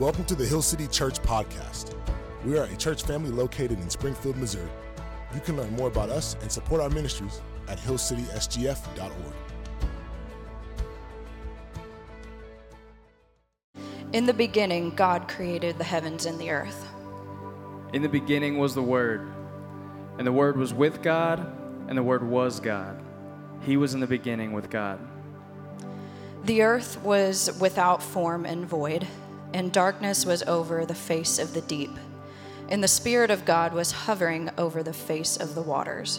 Welcome to the Hill City Church Podcast. We are a church family located in Springfield, Missouri. You can learn more about us and support our ministries at hillcitysgf.org. In the beginning, God created the heavens and the earth. In the beginning was the Word, and the Word was with God, and the Word was God. He was in the beginning with God. The earth was without form and void, and darkness was over the face of the deep. And the Spirit of God was hovering over the face of the waters.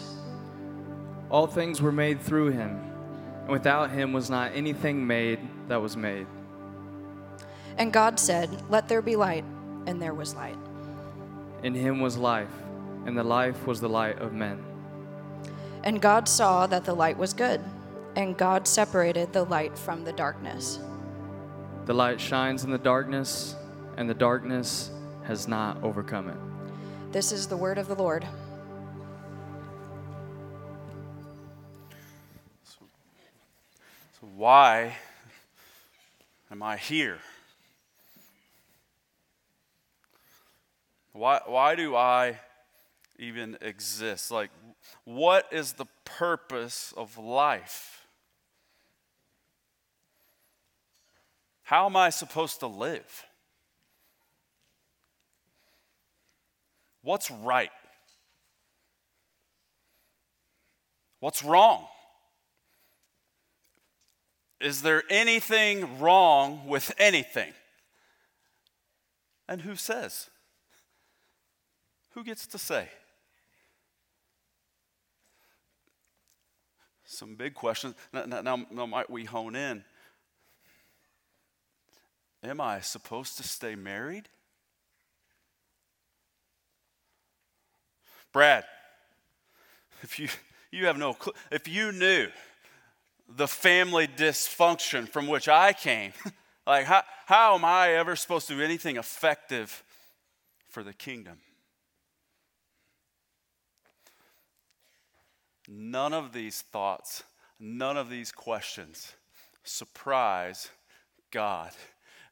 All things were made through him, and without him was not anything made that was made. And God said, Let there be light, and there was light. In him was life, and the life was the light of men. And God saw that the light was good, and God separated the light from the darkness. The light shines in the darkness, and the darkness has not overcome it. This is the word of the Lord. So, why am I here? Why, why do I even exist? Like, what is the purpose of life? How am I supposed to live? What's right? What's wrong? Is there anything wrong with anything? And who says? Who gets to say? Some big questions. Now, now, now, might we hone in? Am I supposed to stay married? Brad, if you, you have no clue, if you knew the family dysfunction from which I came, like how, how am I ever supposed to do anything effective for the kingdom? None of these thoughts, none of these questions surprise God.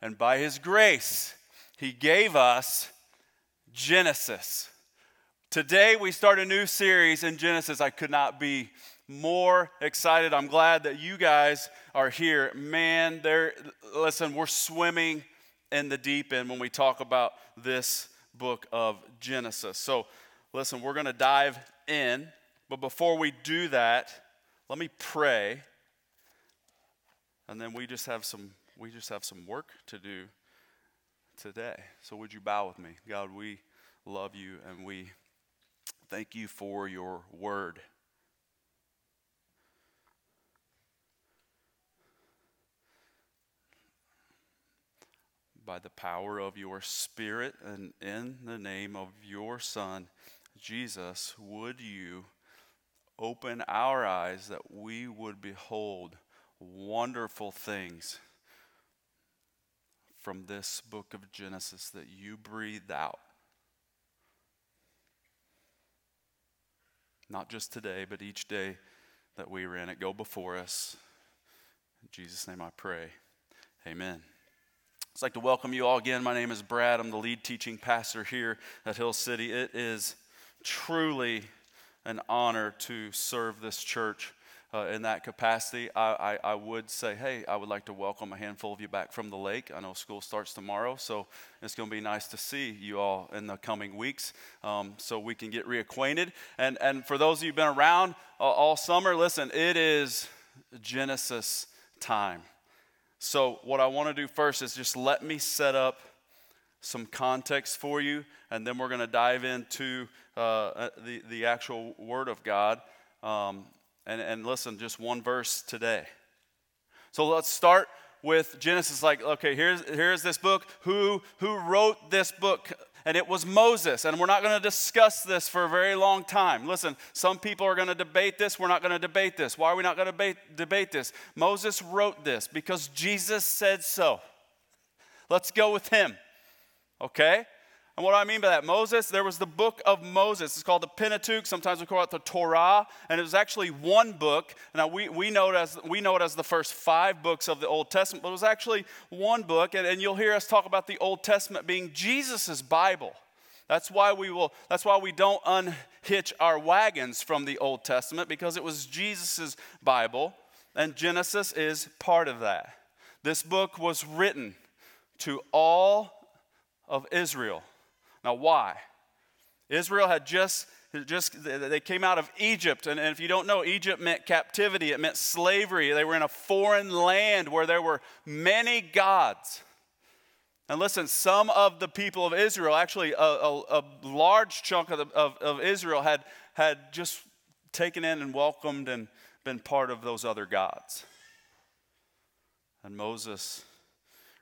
And by His grace, He gave us Genesis. Today, we start a new series in Genesis. I could not be more excited. I'm glad that you guys are here. Man, listen, we're swimming in the deep end when we talk about this book of Genesis. So, listen, we're going to dive in but before we do that, let me pray. And then we just have some we just have some work to do today. So would you bow with me? God, we love you and we thank you for your word. By the power of your Spirit and in the name of your Son, Jesus, would you open our eyes that we would behold wonderful things from this book of Genesis that you breathed out. Not just today, but each day that we are in it. Go before us. In Jesus' name I pray. Amen. I'd like to welcome you all again. My name is Brad. I'm the lead teaching pastor here at Hill City. It is truly an honor to serve this church uh, in that capacity. I, I, I, would say, hey, I would like to welcome a handful of you back from the lake. I know school starts tomorrow, so it's going to be nice to see you all in the coming weeks um, so we can get reacquainted. And, and for those of you who've been around uh, all summer, listen, it is Genesis time. So, what I want to do first is just let me set up some context for you, and then we're going to dive into uh, uh, the, the actual Word of God. Um, and, and listen, just one verse today. So let's start with Genesis. Like, okay, here's, here's this book. Who, who wrote this book? And it was Moses. And we're not going to discuss this for a very long time. Listen, some people are going to debate this. We're not going to debate this. Why are we not going to debate, debate this? Moses wrote this because Jesus said so. Let's go with him. Okay? And what I mean by that? Moses, there was the book of Moses. It's called the Pentateuch. Sometimes we call it the Torah. And it was actually one book. Now, we, we, know, it as, we know it as the first five books of the Old Testament, but it was actually one book. And, and you'll hear us talk about the Old Testament being Jesus' Bible. That's why we will that's why we don't unhitch our wagons from the Old Testament because it was Jesus' Bible and Genesis is part of that. This book was written to all of Israel. Now, why? Israel had just, just they came out of Egypt. And, and if you don't know, Egypt meant captivity, it meant slavery. They were in a foreign land where there were many gods. And listen, some of the people of Israel, actually, a, a, a large chunk of, the, of, of Israel, had, had just taken in and welcomed and been part of those other gods. And Moses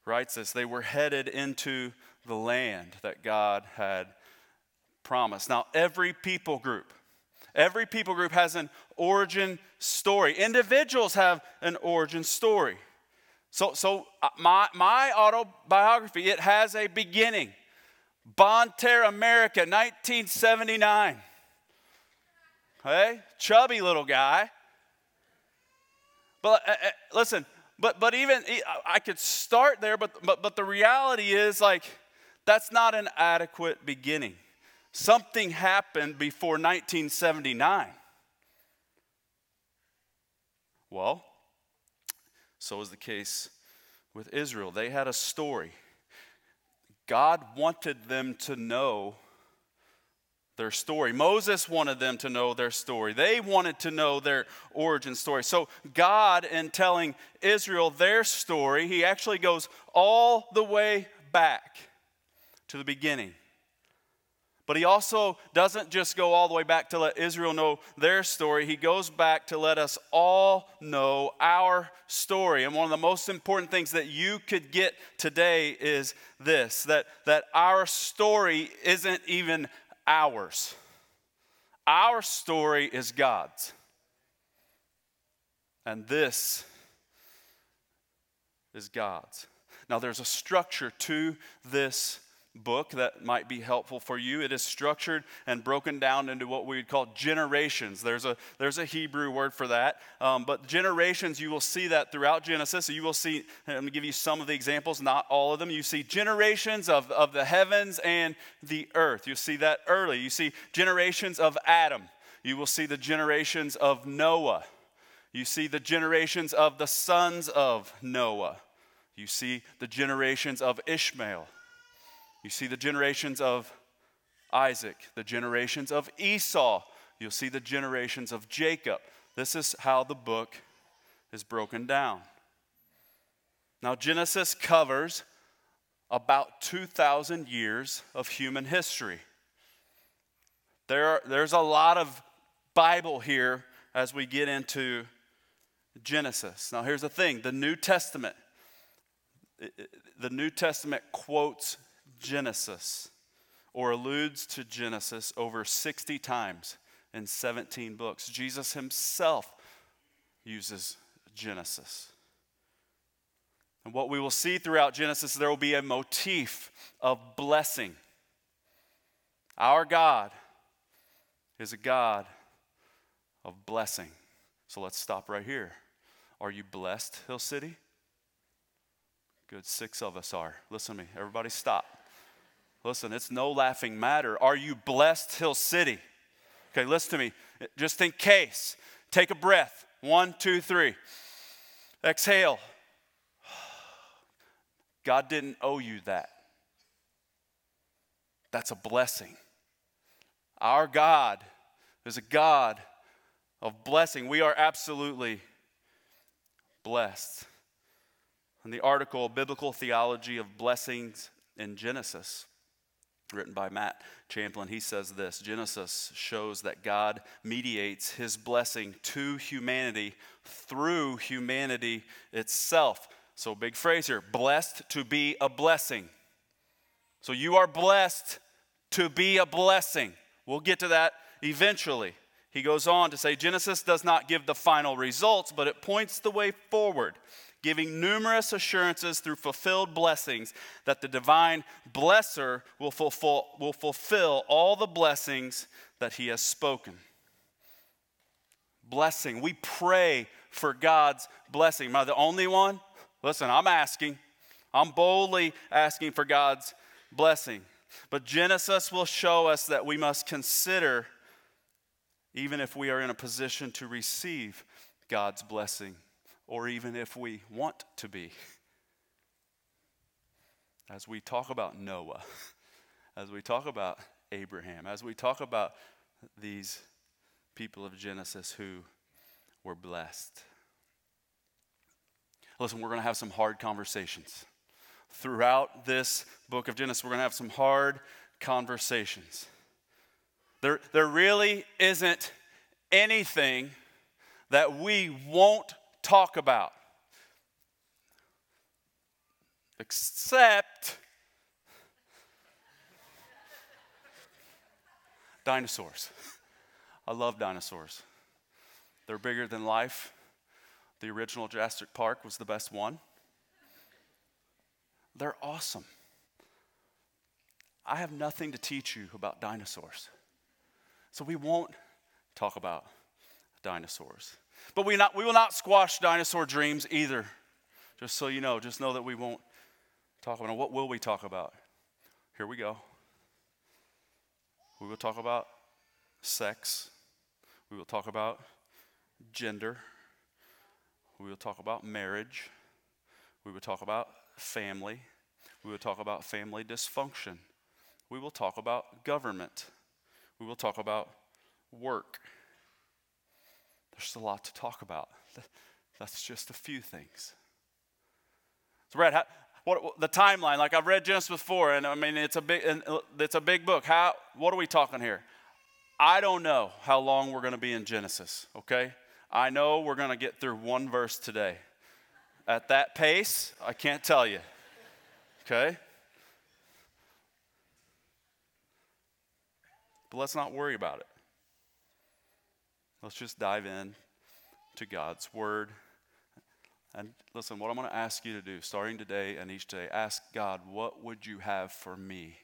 writes this they were headed into the land that God had promised. Now, every people group, every people group has an origin story. Individuals have an origin story. So, so uh, my, my autobiography, it has a beginning. Bonne Terre America, 1979. Hey, chubby little guy. But uh, uh, listen, but, but even, I could start there, but, but, but the reality is like, that's not an adequate beginning. Something happened before 1979. Well, so is the case with Israel. They had a story. God wanted them to know their story. Moses wanted them to know their story. They wanted to know their origin story. So, God, in telling Israel their story, He actually goes all the way back to the beginning. But he also doesn't just go all the way back to let Israel know their story. He goes back to let us all know our story. And one of the most important things that you could get today is this that, that our story isn't even ours. Our story is God's. And this is God's. Now, there's a structure to this book that might be helpful for you. It is structured and broken down into what we would call generations. There's a, there's a Hebrew word for that. Um, but generations, you will see that throughout Genesis. So you will see, I'm going to give you some of the examples, not all of them. You see generations of, of the heavens and the earth. You see that early. You see generations of Adam. You will see the generations of Noah. You see the generations of the sons of Noah. You see the generations of Ishmael. You see the generations of Isaac, the generations of Esau. You'll see the generations of Jacob. This is how the book is broken down. Now, Genesis covers about 2,000 years of human history. There are, there's a lot of Bible here as we get into Genesis. Now, here's the thing the New Testament, the New Testament quotes Genesis or alludes to Genesis over 60 times in 17 books. Jesus himself uses Genesis. And what we will see throughout Genesis, there will be a motif of blessing. Our God is a God of blessing. So let's stop right here. Are you blessed, Hill City? Good, six of us are. Listen to me. Everybody stop. Listen, it's no laughing matter. Are you blessed, Hill City? Okay, listen to me. Just in case, take a breath. One, two, three. Exhale. God didn't owe you that. That's a blessing. Our God is a God of blessing. We are absolutely blessed. In the article, Biblical Theology of Blessings in Genesis, written by Matt Champlin, he says this Genesis shows that God mediates his blessing to humanity through humanity itself. So, big phrase here blessed to be a blessing. So, you are blessed to be a blessing. We'll get to that eventually. He goes on to say Genesis does not give the final results, but it points the way forward. Giving numerous assurances through fulfilled blessings that the divine blesser will fulfill, will fulfill all the blessings that he has spoken. Blessing. We pray for God's blessing. Am I the only one? Listen, I'm asking. I'm boldly asking for God's blessing. But Genesis will show us that we must consider, even if we are in a position to receive God's blessing, or even if we want to be. As we talk about Noah, as we talk about Abraham, as we talk about these people of Genesis who were blessed. Listen, we're going to have some hard conversations. Throughout this book of Genesis, we're going to have some hard conversations. There, there really isn't anything that we won't talk about, except dinosaurs. I love dinosaurs. They're bigger than life. The original Jurassic Park was the best one. They're awesome. I have nothing to teach you about dinosaurs. So we won't talk about dinosaurs. But we, not, we will not squash dinosaur dreams either. Just so you know, just know that we won't talk about it. What will we talk about? Here we go. We will talk about sex. We will talk about gender. We will talk about marriage. We will talk about family. We will talk about family dysfunction. We will talk about government. We will talk about work. A lot to talk about. That's just a few things. So, Brad, how, what, the timeline? Like I've read Genesis before, and I mean it's a big, uh, it's a big book. How? What are we talking here? I don't know how long we're going to be in Genesis. Okay, I know we're going to get through one verse today. At that pace, I can't tell you. Okay? But let's not worry about it. Let's just dive in to God's Word. And listen, what I'm going to ask you to do, starting today and each day, ask God, what would you have for me?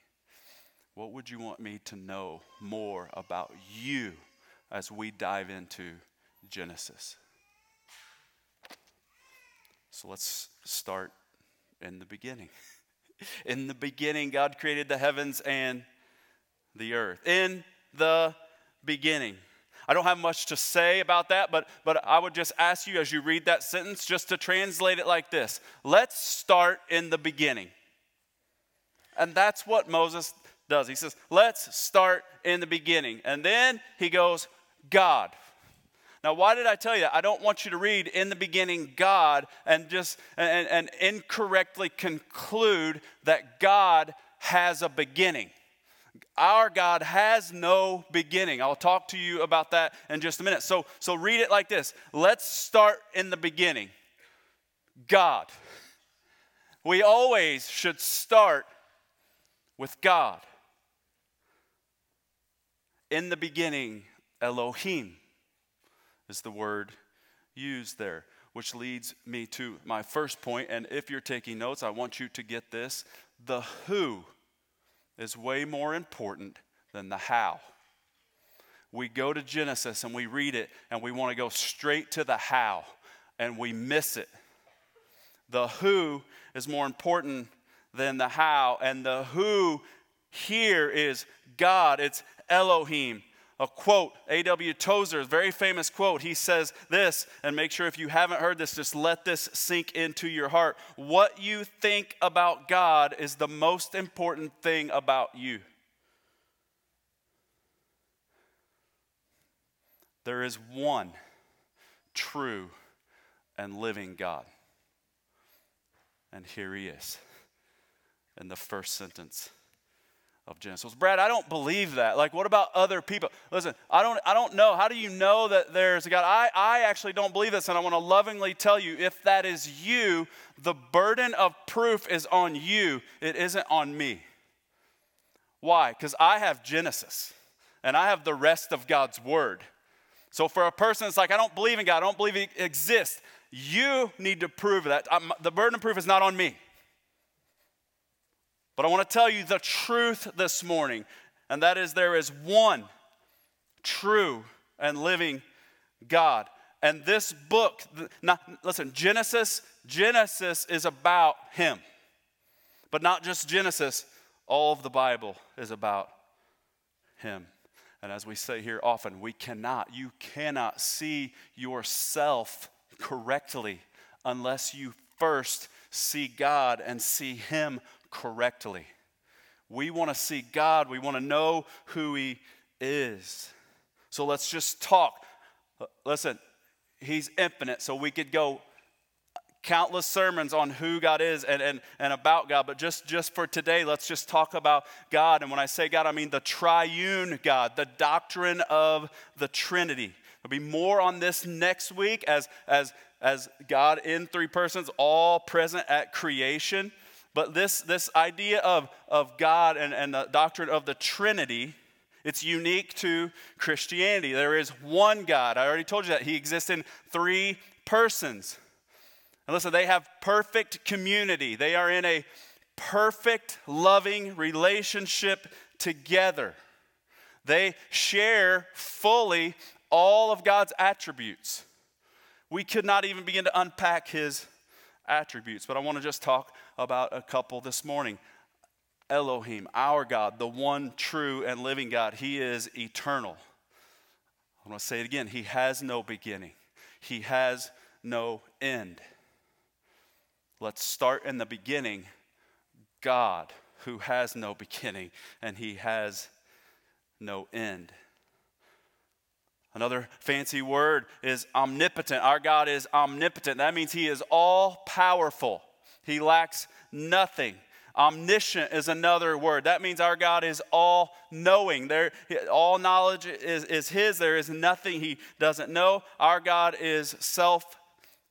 What would you want me to know more about you as we dive into Genesis? So let's start in the beginning. In the beginning, God created the heavens and the earth. In the beginning. I don't have much to say about that, but, but I would just ask you as you read that sentence just to translate it like this Let's start in the beginning. And that's what Moses does. He says, Let's start in the beginning. And then he goes, God. Now, why did I tell you? I don't want you to read in the beginning God and just and, and incorrectly conclude that God has a beginning. Our God has no beginning. I'll talk to you about that in just a minute. So, so read it like this Let's start in the beginning. God. We always should start with God. In the beginning, Elohim is the word used there, which leads me to my first point. And if you're taking notes, I want you to get this. The who is way more important than the how. We go to Genesis and we read it and we want to go straight to the how and we miss it. The who is more important than the how, and the who here is God, it's Elohim. A quote, A.W. Tozer, very famous quote. He says this, and make sure if you haven't heard this, just let this sink into your heart. What you think about God is the most important thing about you. There is one true and living God. And here he is in the first sentence of Genesis. Brad, I don't believe that. Like, what about other people? Listen, I don't, I don't know. How do you know that there's a God? I, I actually don't believe this, and I want to lovingly tell you if that is you, the burden of proof is on you, it isn't on me. Why? Because I have Genesis, and I have the rest of God's Word. So for a person that's like, I don't believe in God, I don't believe He exists, you need to prove that. I'm, the burden of proof is not on me. But I want to tell you the truth this morning, and that is there is one true and living God. And this book, not, listen, Genesis, Genesis is about him. But not just Genesis, all of the Bible is about him. And as we say here often, we cannot, you cannot see yourself correctly unless you first see God and see Him correctly. We want to see God, we want to know who He is. So let's just talk. Listen, He's infinite, so we could go countless sermons on who God is and, and, and about God, but just, just for today, let's just talk about God. And when I say God, I mean the triune God, the doctrine of the Trinity. There'll be more on this next week as, as, as God in three persons, all present at creation. But this, this idea of, of God and, and the doctrine of the Trinity, it's unique to Christianity. There is one God. I already told you that. He exists in three persons. And listen, they have perfect community. They are in a perfect, loving relationship together. They share fully all of God's attributes. We could not even begin to unpack his attributes, but I want to just talk about a couple this morning. Elohim, our God, the one true and living God, he is eternal. I'm going to say it again. He has no beginning, he has no end. Let's start in the beginning. God, who has no beginning and he has no end. Another fancy word is omnipotent. Our God is omnipotent. That means he is all powerful, he lacks nothing. Omniscient is another word. That means our God is all knowing. There, all knowledge is, is His. There is nothing He doesn't know. Our God is self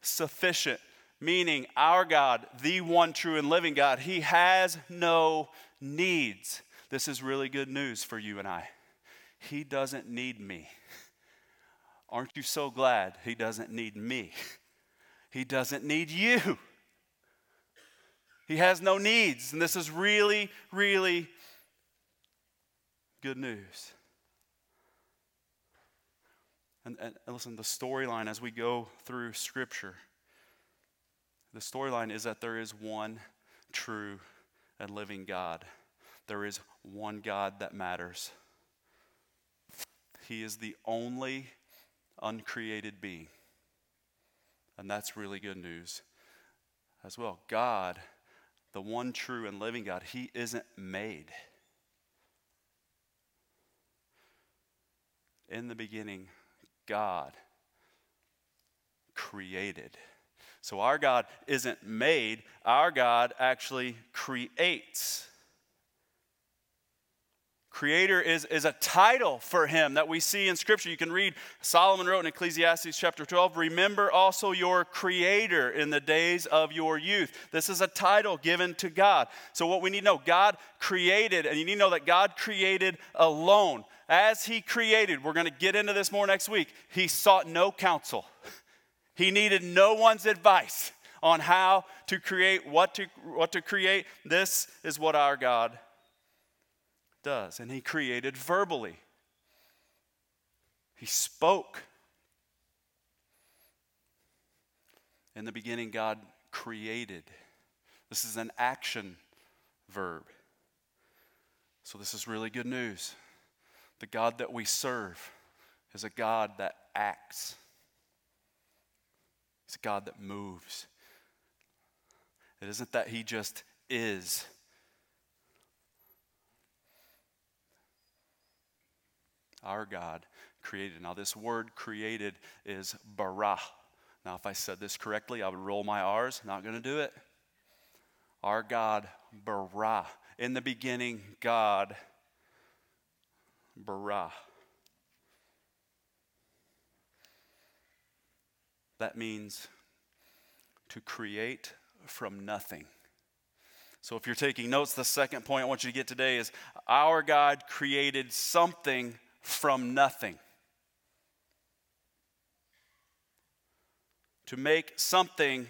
sufficient meaning our God, the one true and living God, He has no needs. This is really good news for you and I. He doesn't need me. Aren't you so glad He doesn't need me? He doesn't need you. He has no needs. And this is really, really good news. And, and, listen, the storyline as we go through Scripture the storyline is that there is one true and living God. There is one God that matters. He is the only uncreated being. And that's really good news as well. God, the one true and living God, He isn't made. In the beginning, God created. So our God isn't made, our God actually creates. Creator is, is a title for him that we see in Scripture. You can read, Solomon wrote in Ecclesiastes chapter 12, Remember also your Creator in the days of your youth. This is a title given to God. So, what we need to know, God created, and you need to know that God created alone. As He created, we're going to get into this more next week, He sought no counsel. He needed no one's advice on how to create, what to, what to create. This is what our God does. And He created verbally, He spoke. In the beginning, God created. This is an action verb. So, this is really good news. The God that we serve is a God that acts. He's a God that moves. It isn't that He just is. Our God created. Now, this word created is bara. Now, if I said this correctly, I would roll my R's. Not going to do it. Our God, bara. In the beginning, God, bara. That means to create from nothing. So, if you're taking notes, the second point I want you to get today is our God created something from nothing. to make something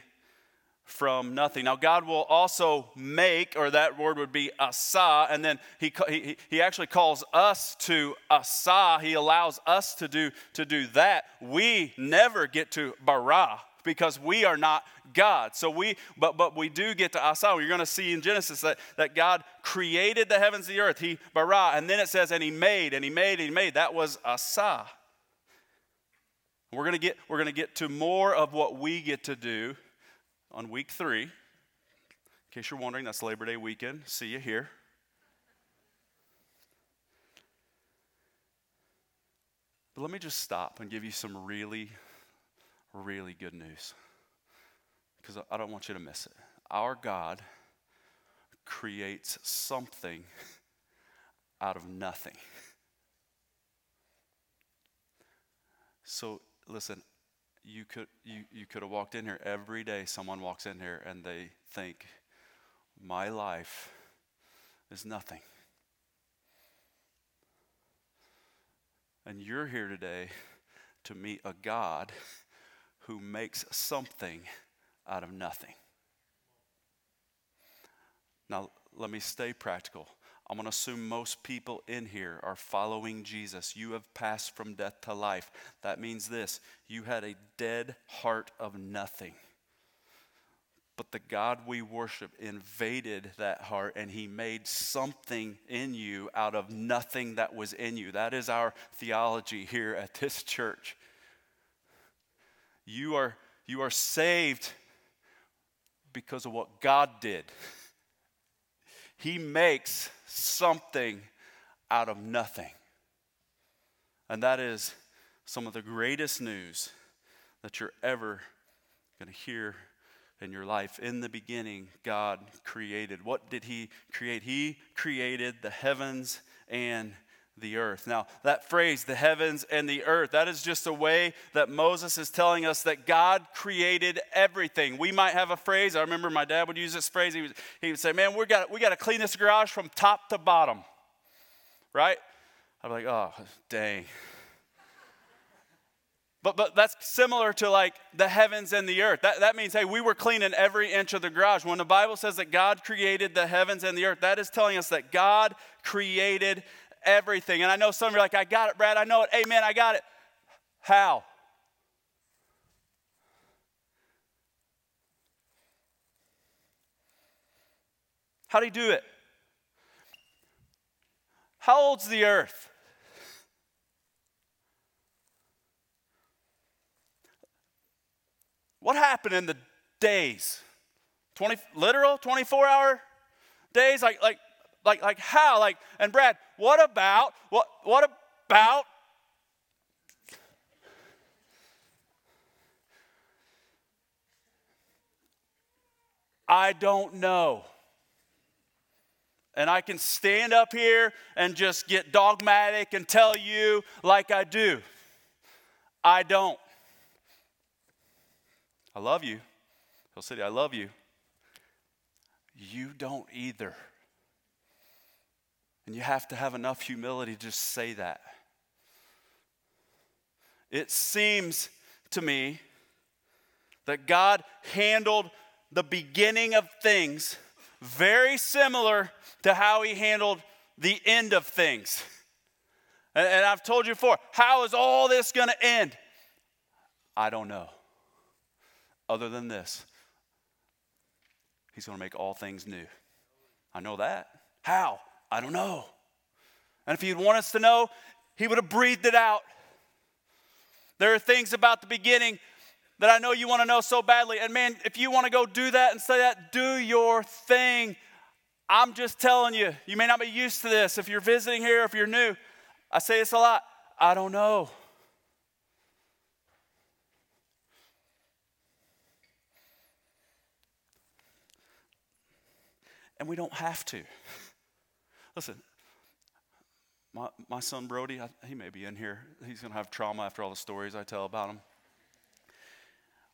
from nothing. Now, God will also make, or that word would be asa, and then he, he, he actually calls us to asa. He allows us to do, to do that. We never get to bara because we are not God. So we, but, but we do get to asa. You're going to see in Genesis that, that God created the heavens and the earth. He bara, and then it says, and he made, and he made, and he made. That was asa. We're going to get, we're going to get to more of what we get to do on week three. In case you're wondering, that's Labor Day weekend. See you here. But let me just stop and give you some really, really good news. Because I don't want you to miss it. Our God creates something out of nothing. So, listen, you could you, you could have walked in here every day someone walks in here and they think my life is nothing and you're here today to meet a god who makes something out of nothing now let me stay practical I'm going to assume most people in here are following Jesus. You have passed from death to life. That means this you had a dead heart of nothing. But the God we worship invaded that heart and he made something in you out of nothing that was in you. That is our theology here at this church. You are, you are saved because of what God did. He makes something out of nothing. And that is some of the greatest news that you're ever going to hear in your life. In the beginning, God created. What did He create? He created the heavens and the earth. Now, that phrase, the heavens and the earth, that is just a way that Moses is telling us that God created everything. We might have a phrase, I remember my dad would use this phrase. He would, he would say, Man, we got, we got to clean this garage from top to bottom, right? I'd be like, Oh, dang. But, but that's similar to like the heavens and the earth. That, that means, hey, we were cleaning every inch of the garage. When the Bible says that God created the heavens and the earth, that is telling us that God created everything. And I know some of you are like, I got it, Brad. I know it. Amen. I got it. How? How do you do it? How old's the earth? What happened in the days? 20 literal 24 hour days like like like, like how? Like, and Brad, what about, what, what about I don't know. And I can stand up here and just get dogmatic and tell you like I do. I don't. I love you. Hill City, I love you. You don't either. And you have to have enough humility to just say that. It seems to me that God handled the beginning of things very similar to how he handled the end of things. And, and I've told you before, how is all this going to end? I don't know. Other than this, he's going to make all things new. I know that. How? I don't know. And if he'd want us to know, he would have breathed it out. There are things about the beginning that I know you want to know so badly. And man, if you want to go do that and say that, do your thing. I'm just telling you, you may not be used to this. If you're visiting here, if you're new, I say this a lot. I don't know. And we don't have to. Listen, my, my son Brody, I, he may be in here. He's going to have trauma after all the stories I tell about him.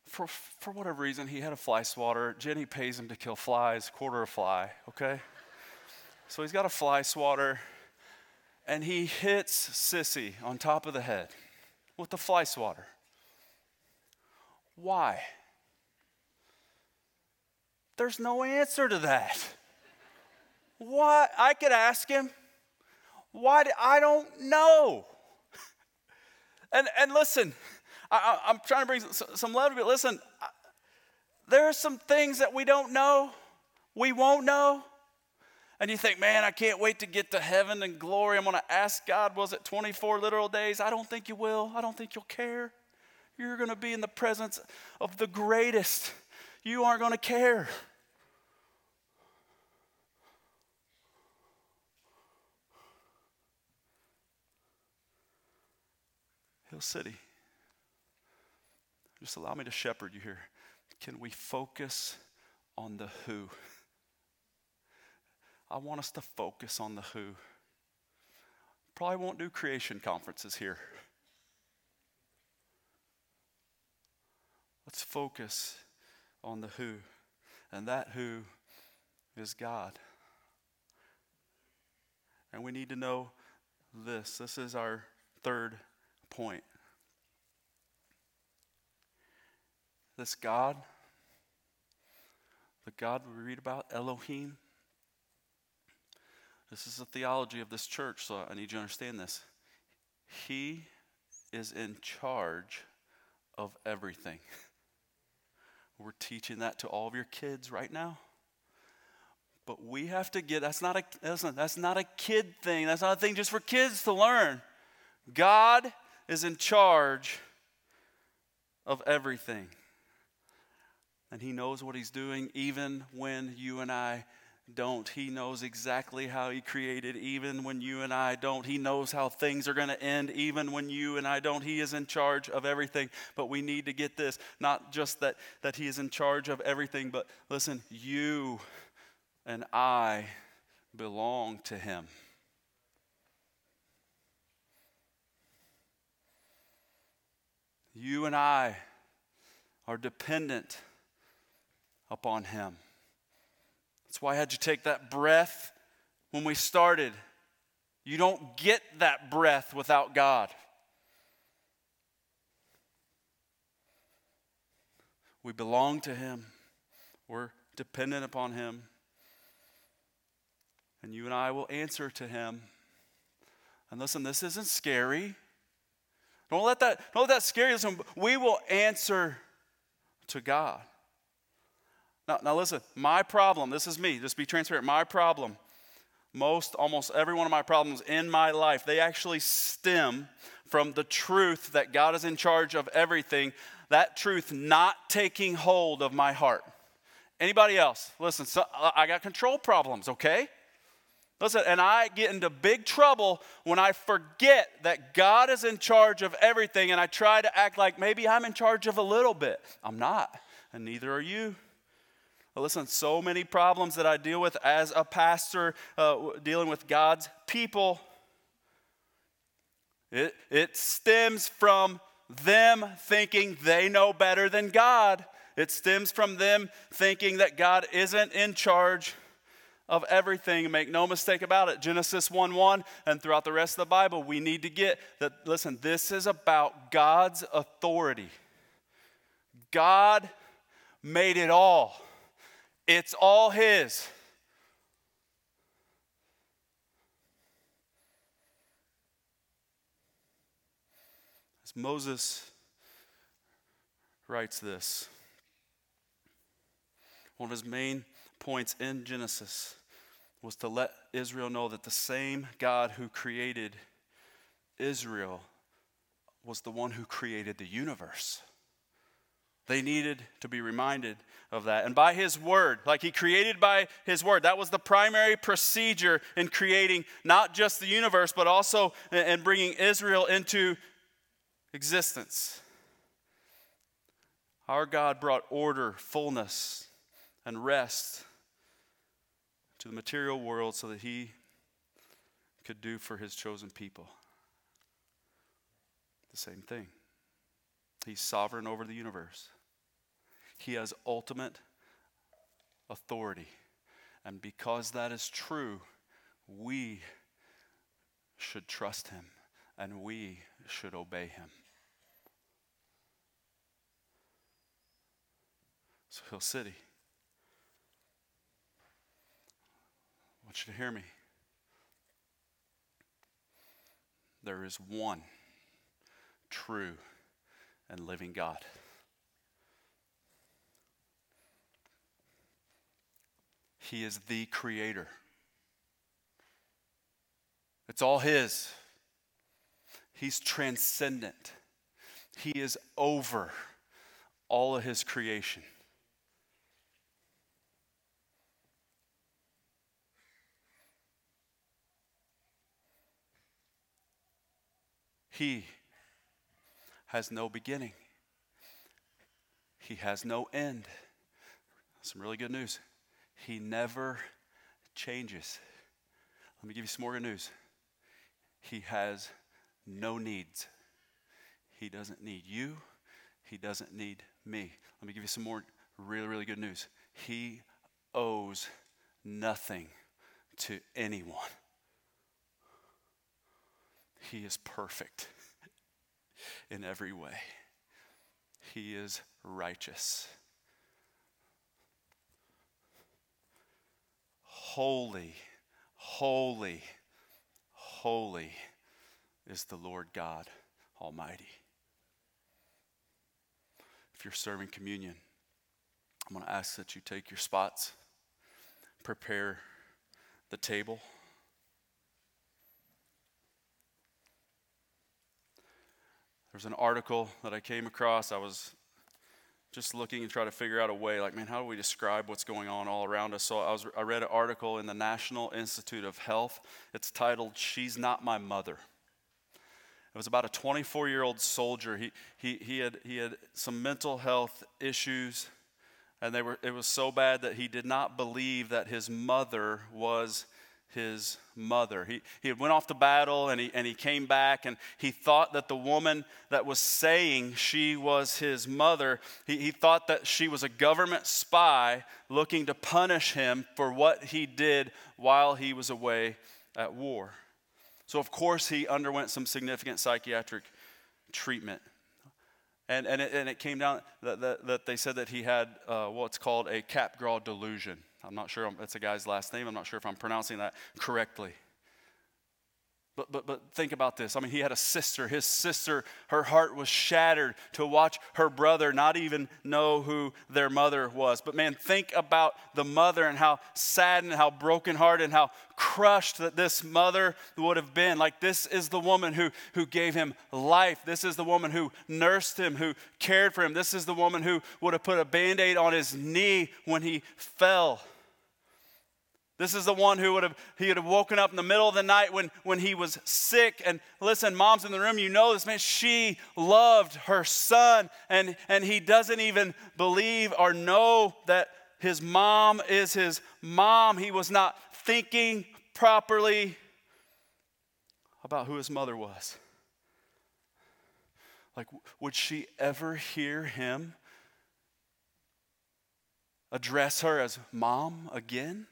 For, for whatever reason, he had a fly swatter. Jenny pays him to kill flies, quarter a fly, okay? So he's got a fly swatter, and he hits Sissy on top of the head with the fly swatter. Why? There's no answer to that. Why? I could ask him. Why? I don't know. And, and listen, I, am trying to bring some, love to but listen, there are some things that we don't know, we won't know. And you think, man, I can't wait to get to heaven and glory. I'm going to ask God, was it 24 literal days? I don't think you will. I don't think you'll care. You're going to be in the presence of the greatest. You aren't going to care. Hill City. Just allow me to shepherd you here. Can we focus on the who? I want us to focus on the who. Probably won't do creation conferences here. Let's focus on the who. And that who is God. And we need to know this. This is our third point. This God, the God we read about, Elohim, this is the theology of this church, so I need you to understand this. He is in charge of everything. We're teaching that to all of your kids right now. But we have to get that's not a that's not, a kid thing. That's not a thing just for kids to learn. God is in charge of everything. And he knows what he's doing even when you and I don't. He knows exactly how He created, even when you and I don't. He knows how things are going to end, even when you and I don't. He is in charge of everything. But we need to get this not just that, that He is in charge of everything, but listen, you and I belong to Him. You and I are dependent upon Him. That's why I had you take that breath when we started. You don't get that breath without God. We belong to Him, we're dependent upon Him. And you and I will answer to Him. And listen, this isn't scary. Don't let that, don't let that scare you. Listen, we will answer to God. Now, now listen, my problem, this is me, just be transparent. My problem, most, almost every one of my problems in my life, they actually stem from the truth that God is in charge of everything, that truth not taking hold of my heart. Anybody else? Listen, so, uh, I got control problems, okay? Listen, and I get into big trouble when I forget that God is in charge of everything and I try to act like maybe I'm in charge of a little bit. I'm not, and neither are you. But listen, so many problems that I deal with as a pastor, uh, dealing with God's people, it, it stems from them thinking they know better than God. It stems from them thinking that God isn't in charge of everything. Make no mistake about it. Genesis 1 1 and throughout the rest of the Bible, we need to get that. Listen, this is about God's authority. God made it all. It's all His. As Moses writes this, one of his main points in Genesis was to let Israel know that the same God who created Israel was the one who created the universe. They needed to be reminded of that. And by His Word, like He created by His Word, that was the primary procedure in creating not just the universe, but also in bringing Israel into existence. Our God brought order, fullness, and rest to the material world so that He could do for His chosen people the same thing. He's sovereign over the universe. He has ultimate authority. And because that is true, we should trust him and we should obey him. So, Hill City, want you to hear me. There is one true and living God. He is the creator. It's all His. He's transcendent. He is over all of His creation. He has no beginning. He has no end. Some really good news. He never changes. Let me give you some more good news. He has no needs. He doesn't need you. He doesn't need me. Let me give you some more really, really good news. He owes nothing to anyone. He is perfect in every way. He is righteous. Holy, holy, holy is the Lord God Almighty. If you're serving communion, I'm going to ask that you take your spots, prepare the table. There's an article that I came across. I was just looking and trying to figure out a way, like, man, how do we describe what's going on all around us? So I, was, I read an article in the National Institute of Health. It's titled, She's Not My Mother. It was about a 24 year old soldier. He, he, he, had, he had some mental health issues, and they were, it was so bad that he did not believe that his mother was his mother. He, he went off to battle and he, and he came back and he thought that the woman that was saying she was his mother, he, he thought that she was a government spy looking to punish him for what he did while he was away at war. So, of course, he underwent some significant psychiatric treatment. And, and, it, and it came down that, that, that they said that he had uh, what's called a Capgras delusion. I'm not sure, that's a guy's last name. I'm not sure if I'm pronouncing that correctly. But, but, but think about this. I mean, he had a sister. His sister, her heart was shattered to watch her brother not even know who their mother was. But man, think about the mother and how saddened, how brokenhearted and how crushed that this mother would have been. Like, this is the woman who, who gave him life. This is the woman who nursed him, who cared for him. This is the woman who would have put a band aid on his knee when he fell. This is the one who would have he would have woken up in the middle of the night when, when he was sick. And listen, moms in the room, you know this man. She loved her son, and, and he doesn't even believe or know that his mom is his mom. He was not thinking properly about who his mother was. Like, would she ever hear him address her as mom again?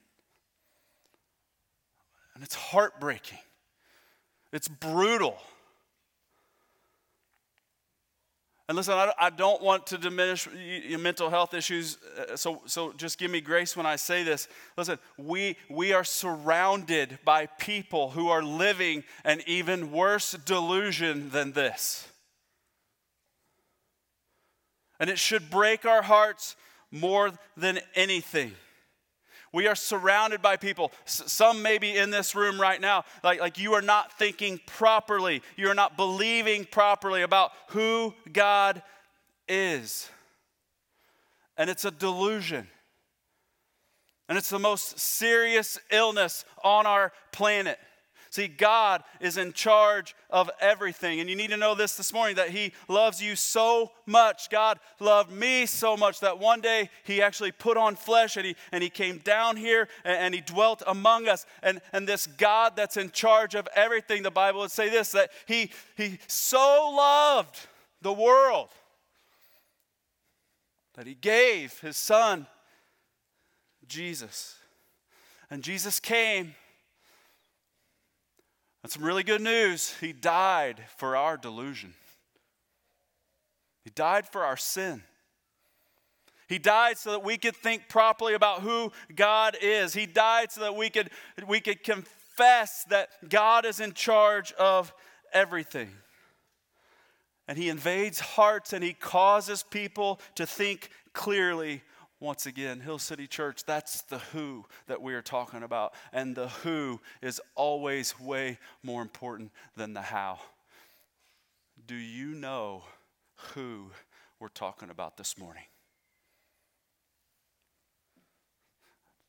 And it's heartbreaking, it's brutal. And listen, I, don't want to diminish your mental health issues, uh, so, so just give me grace when I say this. Listen, we, we are surrounded by people who are living an even worse delusion than this. And it should break our hearts more than anything. We are surrounded by people. Some may be in this room right now, like, like you are not thinking properly. You are not believing properly about who God is. And it's a delusion. And it's the most serious illness on our planet. See, God is in charge of everything. And you need to know this this morning that He loves you so much. God loved me so much that one day He actually put on flesh and He, and he came down here and, and He dwelt among us. And, and this God that's in charge of everything, the Bible would say this that He, he so loved the world that He gave His Son, Jesus. And Jesus came and some really good news He died for our delusion, He died for our sin. He died so that we could think properly about who God is. He died so that we could, we could confess that God is in charge of everything. And He invades hearts and He causes people to think clearly once again, Hill City Church, that's the who that we are talking about. And the who is always way more important than the how. Do you know who we're talking about this morning?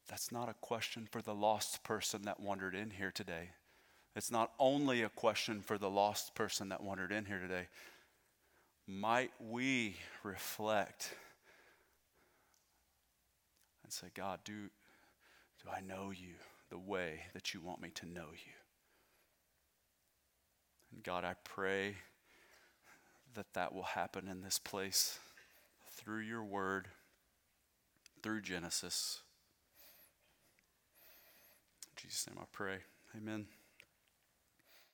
That's not a question for the lost person that wandered in here today. It's not only a question for the lost person that wandered in here today. Might we reflect and say, God, do, do I know you the way that you want me to know you? And God, I pray that that will happen in this place through your word, through Genesis. In Jesus' name I pray. Amen.